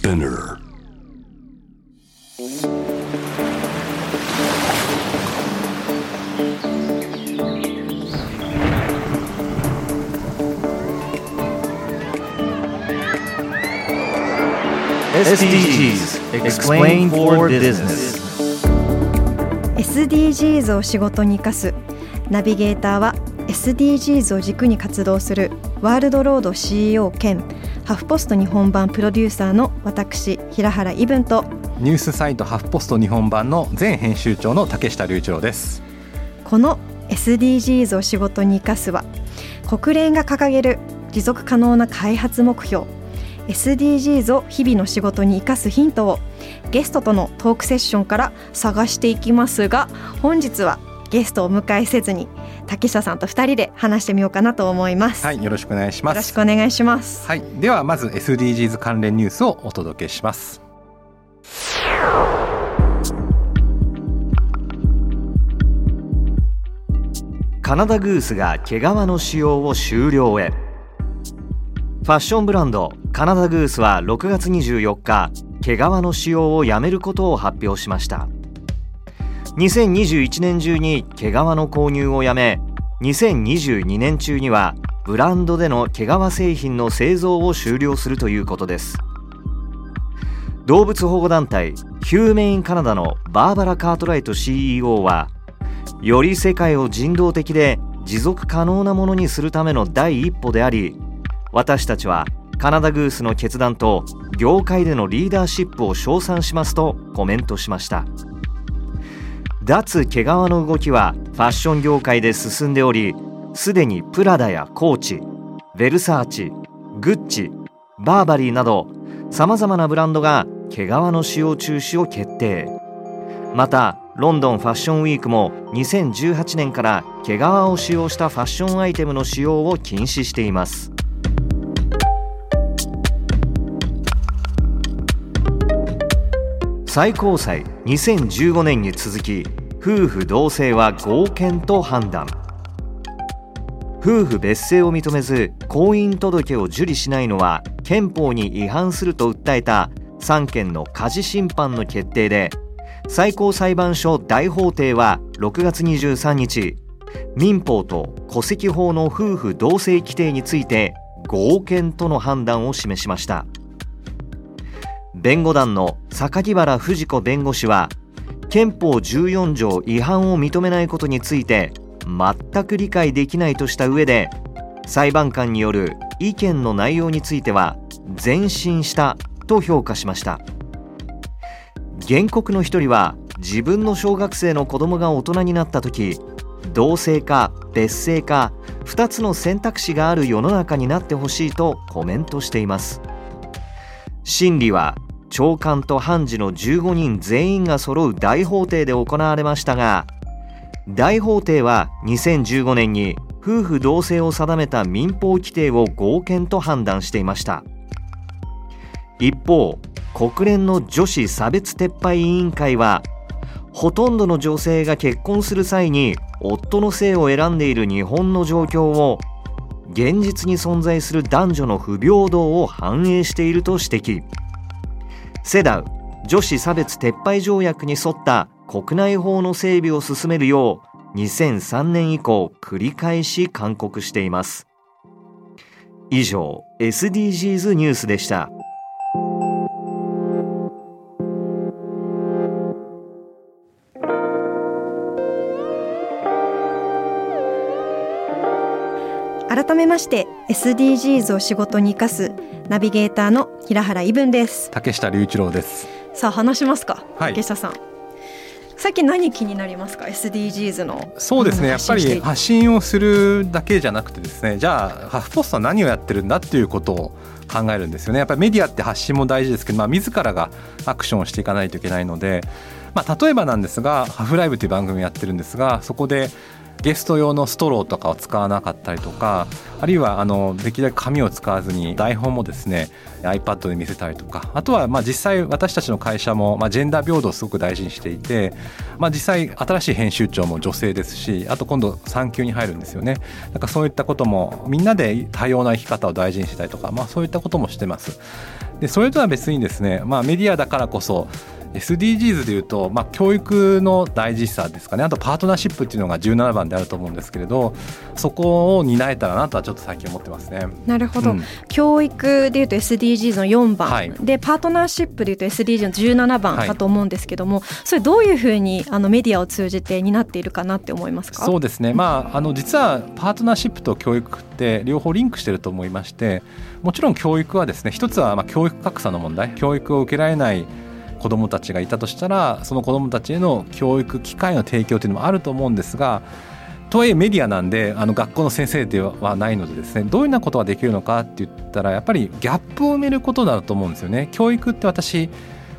Spinner SDGs Explain for Business SDGs を仕事に生かすナビゲーターは SDGs を軸に活動するワールドロード CEO 兼ハフポスト日本版プロデューサーの私平原伊文とニュースサイトハフポスト日本版の前編集長の竹下隆一郎です。この SDGs を仕事に生かすは国連が掲げる持続可能な開発目標。SDGs を日々の仕事に生かすヒントをゲストとのトークセッションから探していきますが本日はゲストをお迎えせずに竹下さんと2人で話してみようかなと思います、はいよろしくお願いします。よろしくお願いします。はいではまず SDGs 関連ニュースをお届けします。カナダグースが毛皮の使用を終了へ。ファッションブランドカナダグースは6月24日毛皮の使用をやめることを発表しました2021年中に毛皮の購入をやめ2022年中にはブランドでの毛皮製品の製造を終了するということです。動物保護団体ヒューメインカナダのバーバラ・カートライト CEO はより世界を人道的で持続可能なものにするための第一歩であり私たちはカナダグースの決断と業界でのリーダーシップを称賛しますとコメントしました。脱毛皮の動きはファッション業界で進んでおりすでにプラダやコーチヴェルサーチグッチバーバリーなどさまざまなブランドが毛皮の使用中止を決定。またロンドンファッションウィークも2018年から毛皮を使用したファッションアイテムの使用を禁止しています。最高裁2015年に続き夫婦同姓は合憲と判断。夫婦別姓を認めず婚姻届を受理しないのは憲法に違反すると訴えた3件の家事審判の決定で最高裁判所大法廷は6月23日民法と戸籍法の夫婦同姓規定について合憲との判断を示しました。弁護団の榊原藤子弁護士は憲法14条違反を認めないことについて全く理解できないとした上で裁判官による意見の内容については前進したと評価しました。原告の一人は自分の小学生の子供が大人になった時同性か別姓か2つの選択肢がある世の中になってほしいとコメントしています。審理は長官と判事の15人全員が揃う大法廷で行われましたが大法廷は2015年に夫婦同姓を定めた民法規定を合憲と判断していました。一方国連の女子差別撤廃委員会はほとんどの女性が結婚する際に夫の姓を選んでいる日本の状況を現実に存在する男女の不平等を反映していると指摘。セダウ女子差別撤廃条約に沿った国内法の整備を進めるよう2003年以降繰り返し勧告しています。以上 SDGs ニュースでした。改めまして SDGs を仕事に生かすナビゲーターの平原伊文です。竹下隆一郎です。さあ話しますか、はい。竹下さん。最近何気になりますか SDGs のそうですねやっぱり発信をするだけじゃなくてですねじゃあハフポストは何をやってるんだっていうことを考えるんですよね。やっぱりメディアって発信も大事ですけど、まあ、自らがアクションをしていかないといけないので、まあ、例えばなんですが「ハフライブ」という番組をやってるんですがそこでゲスト用のストローとかを使わなかったりとかあるいはあのできるだけ紙を使わずに台本もですね iPad で見せたりとかあとはまあ実際私たちの会社もまあジェンダー平等をすごく大事にしていて、まあ、実際新しい編集長も女性ですしあと今度産休に入るんですよねだかそういったこともみんなで多様な生き方を大事にしたりとか、まあ、そういったこともしてます。でそれとは別にですね、まあ、メディアだからこそ SDGs でいうと、まあ、教育の大事さですかね。あとパートナーシップっていうのが17番であると思うんですけれどそこを担えたらなとはちょっと最近思ってますね。なるほど、うん、教育でいうと SDGs の4番、はい、でパートナーシップでいうと SDGs の17番かと思うんですけども、はい、それどういうふうにあのメディアを通じて担っているかなって思いますか？そうですね、まあ、あの実はパートナーシップと教育って両方リンクしてると思いましてもちろん教育はですね一つはまあ教育格差の問題。教育を受けられない子どもたちがいたとしたらその子どもたちへの教育機会の提供というのもあると思うんですがとはいえメディアなんであの学校の先生ではないのでですねどういうようなことができるのかって言ったらやっぱりギャップを埋めることだと思うんですよね。教育って私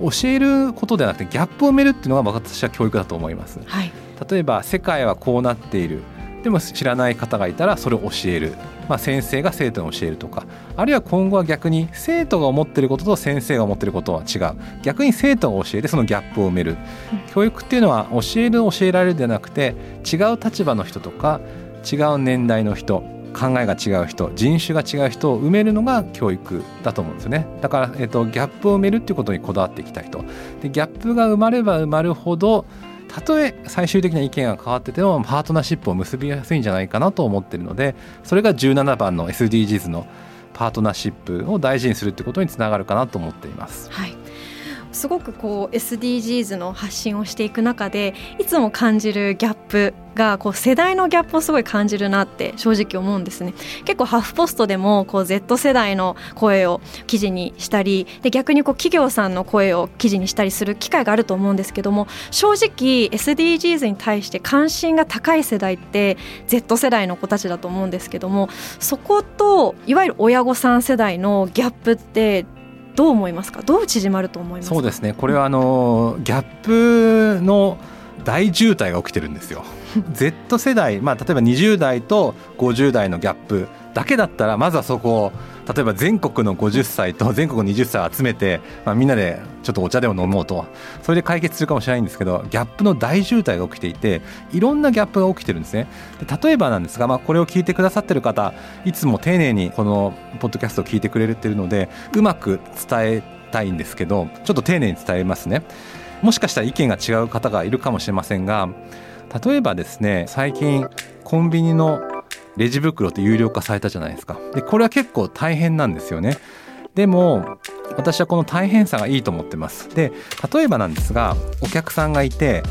教えることではなくてギャップを埋めるっていうのが私は教育だと思います。はい、例えば世界はこうなっているでも知らない方がいたらそれを教える、まあ、先生が生徒に教えるとか。あるいは今後は逆に生徒が思ってることと先生が思ってることは違う。逆に生徒が教えてそのギャップを埋める、教育っていうのは教える教えられるではなくて違う立場の人とか違う年代の人考えが違う人人種が違う人を埋めるのが教育だと思うんですね。だから、えーと、ギャップを埋めるっていうことにこだわっていきたいと。でギャップが生まれば生まるほどたとえ最終的な意見が変わっててもパートナーシップを結びやすいんじゃないかなと思ってるのでそれが17番の SDGs のパートナーシップを大事にするってことにつながるかなと思っています。はいすごくこう SDGs の発信をしていく中でいつも感じるギャップがこう世代のギャップをすごい感じるなって正直思うんですね。結構ハーフポストでもこう Z 世代の声を記事にしたりで逆にこう企業さんの声を記事にしたりする機会があると思うんですけども正直 SDGs に対して関心が高い世代って Z 世代の子たちだと思うんですけどもそこといわゆる親御さん世代のギャップってどう思いますか？どう縮まると思いますそうですね。これはあのギャップの大渋滞が起きてるんですよ。Z 世代、まあ、例えば20代と50代のギャップだけだったらまずはそこを例えば全国の50歳と 全国の20歳を集めて、まあ、みんなでちょっとお茶でも飲もうと。それで解決するかもしれないんですけどギャップの大渋滞が起きていていろんなギャップが起きてるんですね。例えばなんですが、まあ、これを聞いてくださってる方いつも丁寧にこのポッドキャストを聞いてくれてるのでうまく伝えたいんですけどちょっと丁寧に伝えますね。もしかしたら意見が違う方がいるかもしれませんが例えばですね最近コンビニのレジ袋って有料化されたじゃないですか。でこれは結構大変なんですよね。でも私はこの大変さがいいと思ってます。で例えばなんですがお客さんがいて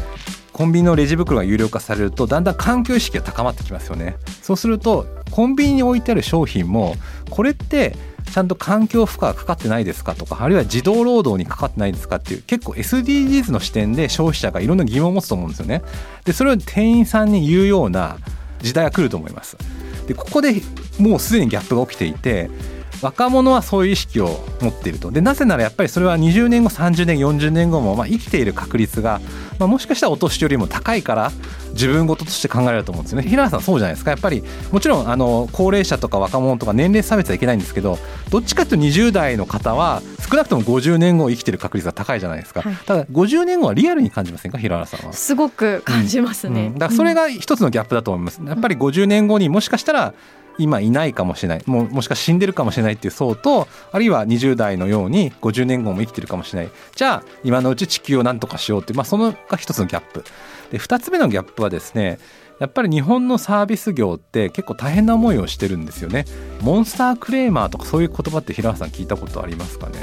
コンビニのレジ袋が有料化されるとだんだん環境意識が高まってきますよね。そうするとコンビニに置いてある商品もこれってちゃんと環境負荷がかかってないですか？とかあるいは児童労働にかかってないですか？っていう結構 SDGs の視点で消費者がいろんな疑問を持つと思うんですよね。でそれを店員さんに言うような時代が来ると思います。でここでもうすでにギャップが起きていて若者はそういう意識を持っていると。でなぜならやっぱりそれは20年後30年40年後もまあ生きている確率が、まあ、もしかしたらお年寄りも高いから自分事として考えられると思うんですよね。平原さんそうじゃないですか。やっぱりもちろんあの高齢者とか若者とか年齢差別はいけないんですけどどっちかというと20代の方は少なくとも50年後生きてる確率が高いじゃないですか、はい、ただ50年後はリアルに感じませんか？平原さんは。すごく感じますね、うん。うん、だからそれが一つのギャップだと思います。やっぱり50年後にもしかしたら今いないかもしれない。ももしか死んでるかもしれないっていう層とあるいは20代のように50年後も生きてるかもしれない。じゃあ今のうち地球を何とかしようっていう、まあ、そのが一つのギャップ。で2つ目のギャップはですねやっぱり日本のサービス業って結構大変な思いをしてるんですよね。モンスタークレーマーとかそういう言葉って平原さん聞いたことありますかね？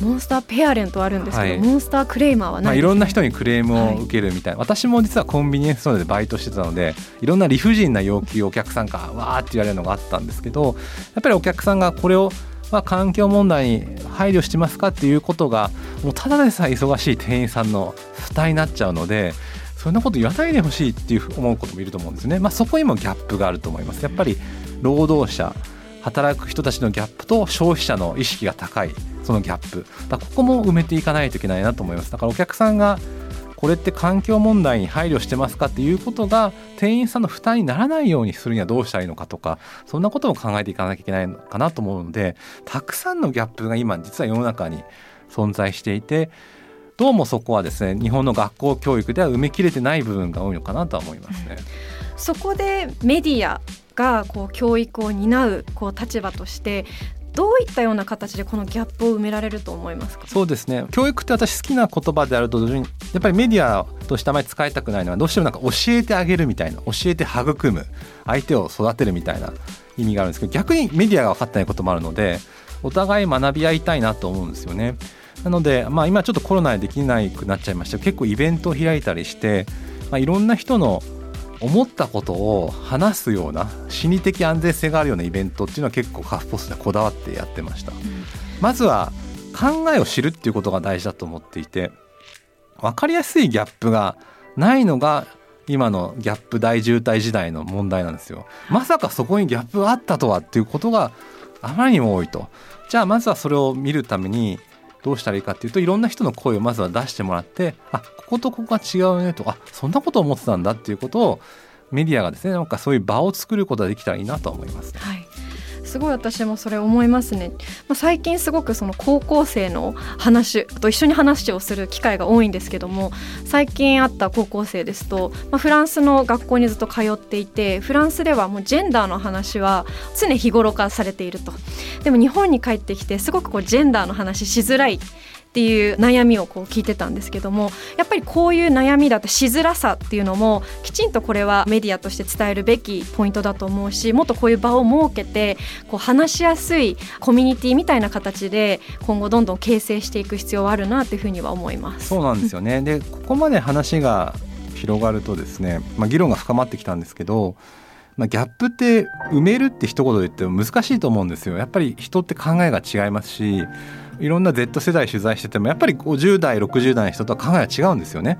モンスターペアレントあるんですけど、はい、モンスタークレーマーはない、まあ、いろんな人にクレームを受けるみたいな、はい、私も実はコンビニエンスストアでバイトしてたのでいろんな理不尽な要求をお客さんからわーって言われるのがあったんですけどやっぱりお客さんがこれをまあ、環境問題に配慮してますかっていうことがもうただでさえ忙しい店員さんの負担になっちゃうのでそんなこと言わないでほしいっていう思うこともいると思うんですね、まあ、そこにもギャップがあると思います。やっぱり労働者働く人たちのギャップと消費者の意識が高いそのギャップ。だここも埋めていかないといけないなと思います。だからお客さんがこれって環境問題に配慮してますかっていうことが店員さんの負担にならないようにするにはどうしたらいいのかとかそんなことも考えていかなきゃいけないのかなと思うのでたくさんのギャップが今実は世の中に存在していてどうもそこはですね日本の学校教育では埋めきれてない部分が多いのかなとは思いますね。そこでメディアがこう教育を担うこう立場としてどういったような形でこのギャップを埋められると思いますか？そうですね。教育って私好きな言葉であると同時にやっぱりメディアとしてあまり使いたくないのはどうしてもなんか教えてあげるみたいな教えて育む相手を育てるみたいな意味があるんですけど逆にメディアが分かってないこともあるのでお互い学び合いたいなと思うんですよね。なので、まあ、今ちょっとコロナでできなくなっちゃいました。結構イベントを開いたりして、まあ、いろんな人の思ったことを話すような心理的安全性があるようなイベントっていうのは結構カフポスでこだわってやってました、うん、まずは考えを知るっていうことが大事だと思っていて分かりやすいギャップがないのが今のギャップ大渋滞時代の問題なんですよ。まさかそこにギャップがあったとはっていうことがあまりにも多いと。じゃあまずはそれを見るためにどうしたらいいかっていうといろんな人の声をまずは出してもらってあこことここが違うねとかそんなこと思ってたんだっていうことをメディアがですねなんかそういう場を作ることができたらいいなと思います、はい。すごい私もそれ思いますね、まあ、最近すごくその高校生の話と一緒に話をする機会が多いんですけども最近会った高校生ですと、まあ、フランスの学校にずっと通っていてフランスではもうジェンダーの話は常日頃からされていると。でも日本に帰ってきてすごくこうジェンダーの話しづらい。っていう悩みをこう聞いてたんですけどもやっぱりこういう悩みだったしづらさっていうのもきちんとこれはメディアとして伝えるべきポイントだと思うしもっとこういう場を設けてこう話しやすいコミュニティみたいな形で今後どんどん形成していく必要はあるなというふうには思います。そうなんですよねでここまで話が広がるとですね、まあ、議論が深まってきたんですけどまあ、ギャップって埋めるって一言で言っても難しいと思うんですよやっぱり人って考えが違いますしいろんな Z 世代取材しててもやっぱり50代60代の人とは考えが違うんですよね。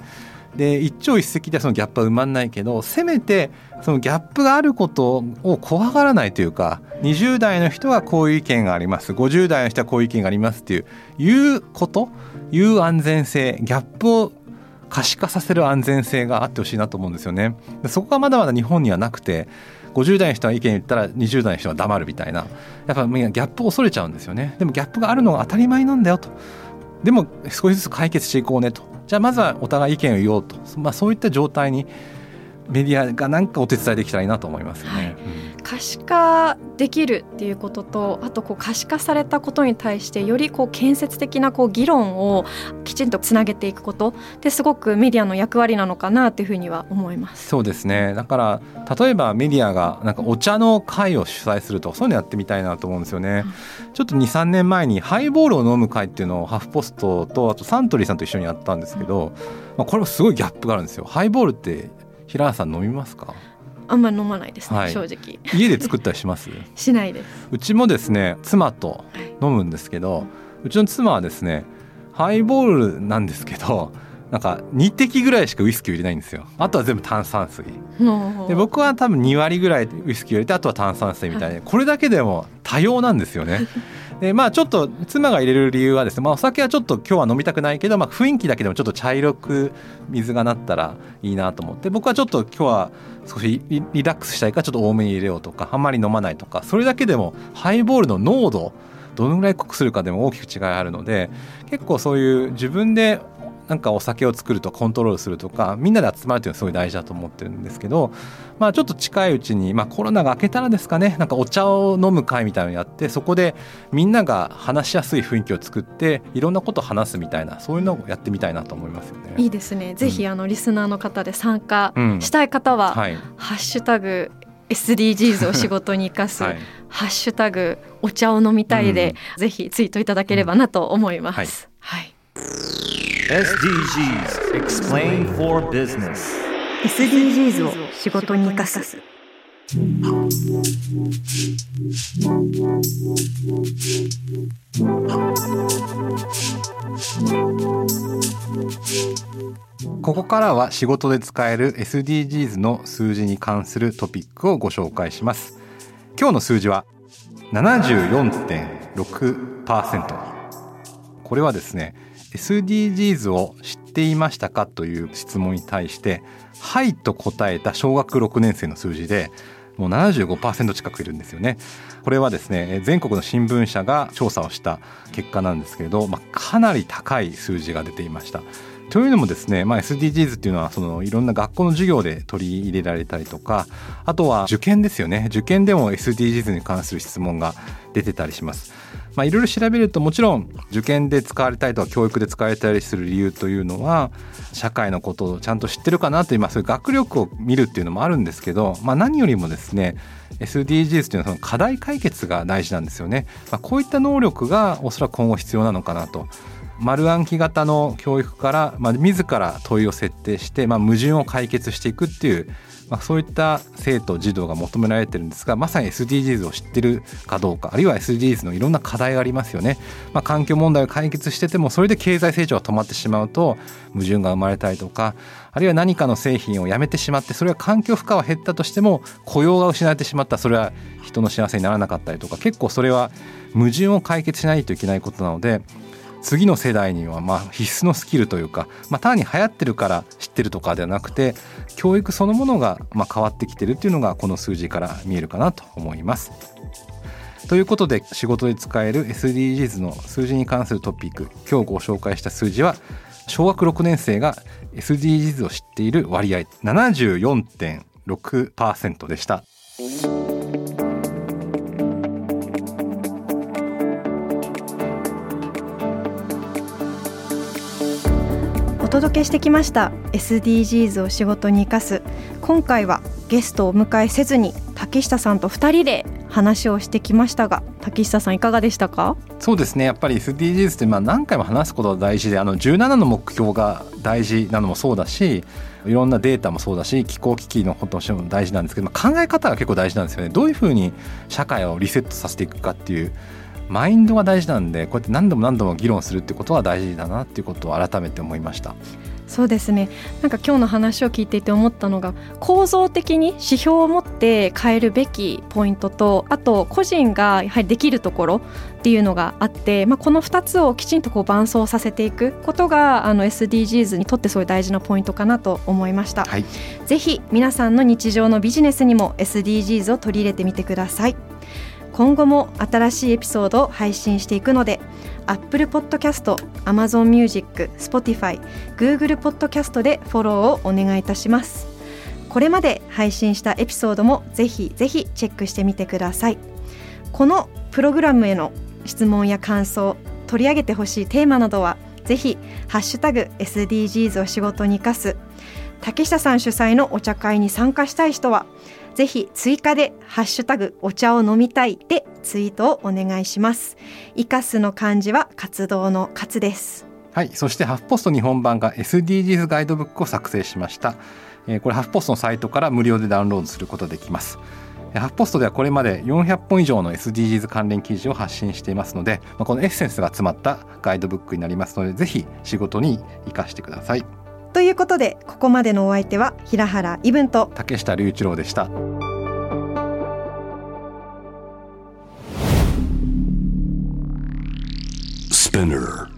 で一朝一夕ではそのギャップは埋まんないけどせめてそのギャップがあることを怖がらないというか20代の人はこういう意見があります50代の人はこういう意見がありますっていういうこという安全性ギャップを可視化させる安全性があってほしいなと思うんですよね。そこがまだまだ日本にはなくて50代の人は意見言ったら20代の人は黙るみたいなやっぱギャップを恐れちゃうんですよね。でもギャップがあるのが当たり前なんだよと。でも少しずつ解決していこうねと。じゃあまずはお互い意見を言おうと、まあ、そういった状態にメディアが何かお手伝いできたらいいなと思いますよね。はい。可視化できるっていうこととあとこう可視化されたことに対してよりこう建設的なこう議論をきちんとつなげていくこと。ですごくメディアの役割なのかなというふうには思います。そうですね。だから例えばメディアがなんかお茶の会を主催するとそういうのやってみたいなと思うんですよね、うん、ちょっと23年前にハイボールを飲む会っていうのをハフポストとあとサントリーさんと一緒にやったんですけど、まあ、これもすごいギャップがあるんですよ。ハイボールって平原さん飲みますか？あんまり飲まないですね、はい、正直。家で作ったりします？しないです。うちもですね妻と飲むんですけど、はい、うちの妻はですねハイボールなんですけどなんか2滴ぐらいしかウイスキーを入れないんですよ。あとは全部炭酸水。で僕は多分2割ぐらいウイスキーを入れてあとは炭酸水みたいでこれだけでも多様なんですよね でまあちょっと妻が入れる理由はですね、まあ、お酒はちょっと今日は飲みたくないけど、まあ、雰囲気だけでもちょっと茶色く水がなったらいいなと思って僕はちょっと今日は少しリラックスしたいからちょっと多めに入れようとかあんまり飲まないとかそれだけでもハイボールの濃度どのぐらい濃くするかでも大きく違いあるので結構そういう自分でなんかお酒を作るとコントロールするとかみんなで集まるというのはすごい大事だと思ってるんですけど、まあ、ちょっと近いうちに、まあ、コロナが明けたらですかねなんかお茶を飲む会みたいなのをやってそこでみんなが話しやすい雰囲気を作っていろんなことを話すみたいなそういうのをやってみたいなと思いますよね。いいですね。ぜひ、あのリスナーの方で参加したい方は、うんはい、ハッシュタグ SDGs を仕事に生かす、はい、ハッシュタグお茶を飲みたいで、うん、ぜひツイートいただければなと思います。はい、SDGs Explain for Business. SDGs を仕事に生かす。ここからは仕事で使える SDGs の数字に関するトピックをご紹介します。今日の数字は74.6%これはですね SDGs を知っていましたかという質問に対して「はい」と答えた小学6年生の数字でもう75%近くいるんですよね。これはですね全国の新聞社が調査をした結果なんですけれど、まあ、かなり高い数字が出ていました。というのもですね、まあ、SDGs っていうのはそのいろんな学校の授業で取り入れられたりとかあとは受験ですよね受験でも SDGs に関する質問が出てたりします。まあ、いろいろ調べるともちろん受験で使われたりとか教育で使われたりする理由というのは社会のことをちゃんと知ってるかなという、まあ、そういう学力を見るっていうのもあるんですけど、まあ、何よりもですね SDGs というのはその課題解決が大事なんですよね。まあ、こういった能力がおそらく今後必要なのかなと。丸暗記型の教育から、まあ、自ら問いを設定して、まあ、矛盾を解決していくっていうまあ、そういった生徒児童が求められてるんですがまさに SDGs を知ってるかどうかあるいは SDGs のいろんな課題がありますよね、まあ、環境問題を解決しててもそれで経済成長が止まってしまうと矛盾が生まれたりとかあるいは何かの製品をやめてしまってそれは環境負荷は減ったとしても雇用が失われてしまったそれは人の幸せにならなかったりとか結構それは矛盾を解決しないといけないことなので次の世代にはまあ必須のスキルというか、まあ、単に流行ってるから知ってるとかではなくて教育そのものがまあ変わってきてるっていうのがこの数字から見えるかなと思います。ということで仕事で使える SDGs の数字に関するトピック今日ご紹介した数字は小学6年生が SDGs を知っている割合74.6%でした。届けしてきました SDGs を仕事に生かす。今回はゲストをお迎えせずに竹下さんと2人で話をしてきましたが竹下さんいかがでしたか？そうですね。やっぱり SDGs ってまあ何回も話すことが大事であの17の目標が大事なのもそうだしいろんなデータもそうだし気候危機のことも大事なんですけど、まあ、考え方が結構大事なんですよね。どういうふうに社会をリセットさせていくかっていうマインドが大事なんでこうやって何度も何度も議論するってことは大事だなっていうことを改めて思いました。そうですねなんか今日の話を聞いていて思ったのが構造的に指標を持って変えるべきポイントとあと個人がやはりできるところっていうのがあって、まあ、この2つをきちんとこう伴走させていくことがあの SDGs にとってすごい大事なポイントかなと思いました、はい、ぜひ皆さんの日常のビジネスにも SDGs を取り入れてみてください。今後も新しいエピソードを配信していくので Apple Podcast、Amazon Music、Spotify、Google Podcast でフォローをお願いいたします。これまで配信したエピソードもぜひぜひチェックしてみてください。このプログラムへの質問や感想取り上げてほしいテーマなどはぜひハッシュタグ SDGs を仕事に生かす竹下さん主催のお茶会に参加したい人はぜひ追加でハッシュタグお茶を飲みたいでツイートをお願いします。生かすの漢字は活動の活です。はいそしてハフポスト日本版が SDGs ガイドブックを作成しました、え、これハフポストのサイトから無料でダウンロードすることできます。ハフポストではこれまで400本以上の SDGs 関連記事を発信していますので、まあ、このエッセンスが詰まったガイドブックになりますのでぜひ仕事に生かしてください。ということでここまでのお相手は平原イブンと竹下隆一郎でした。Spinner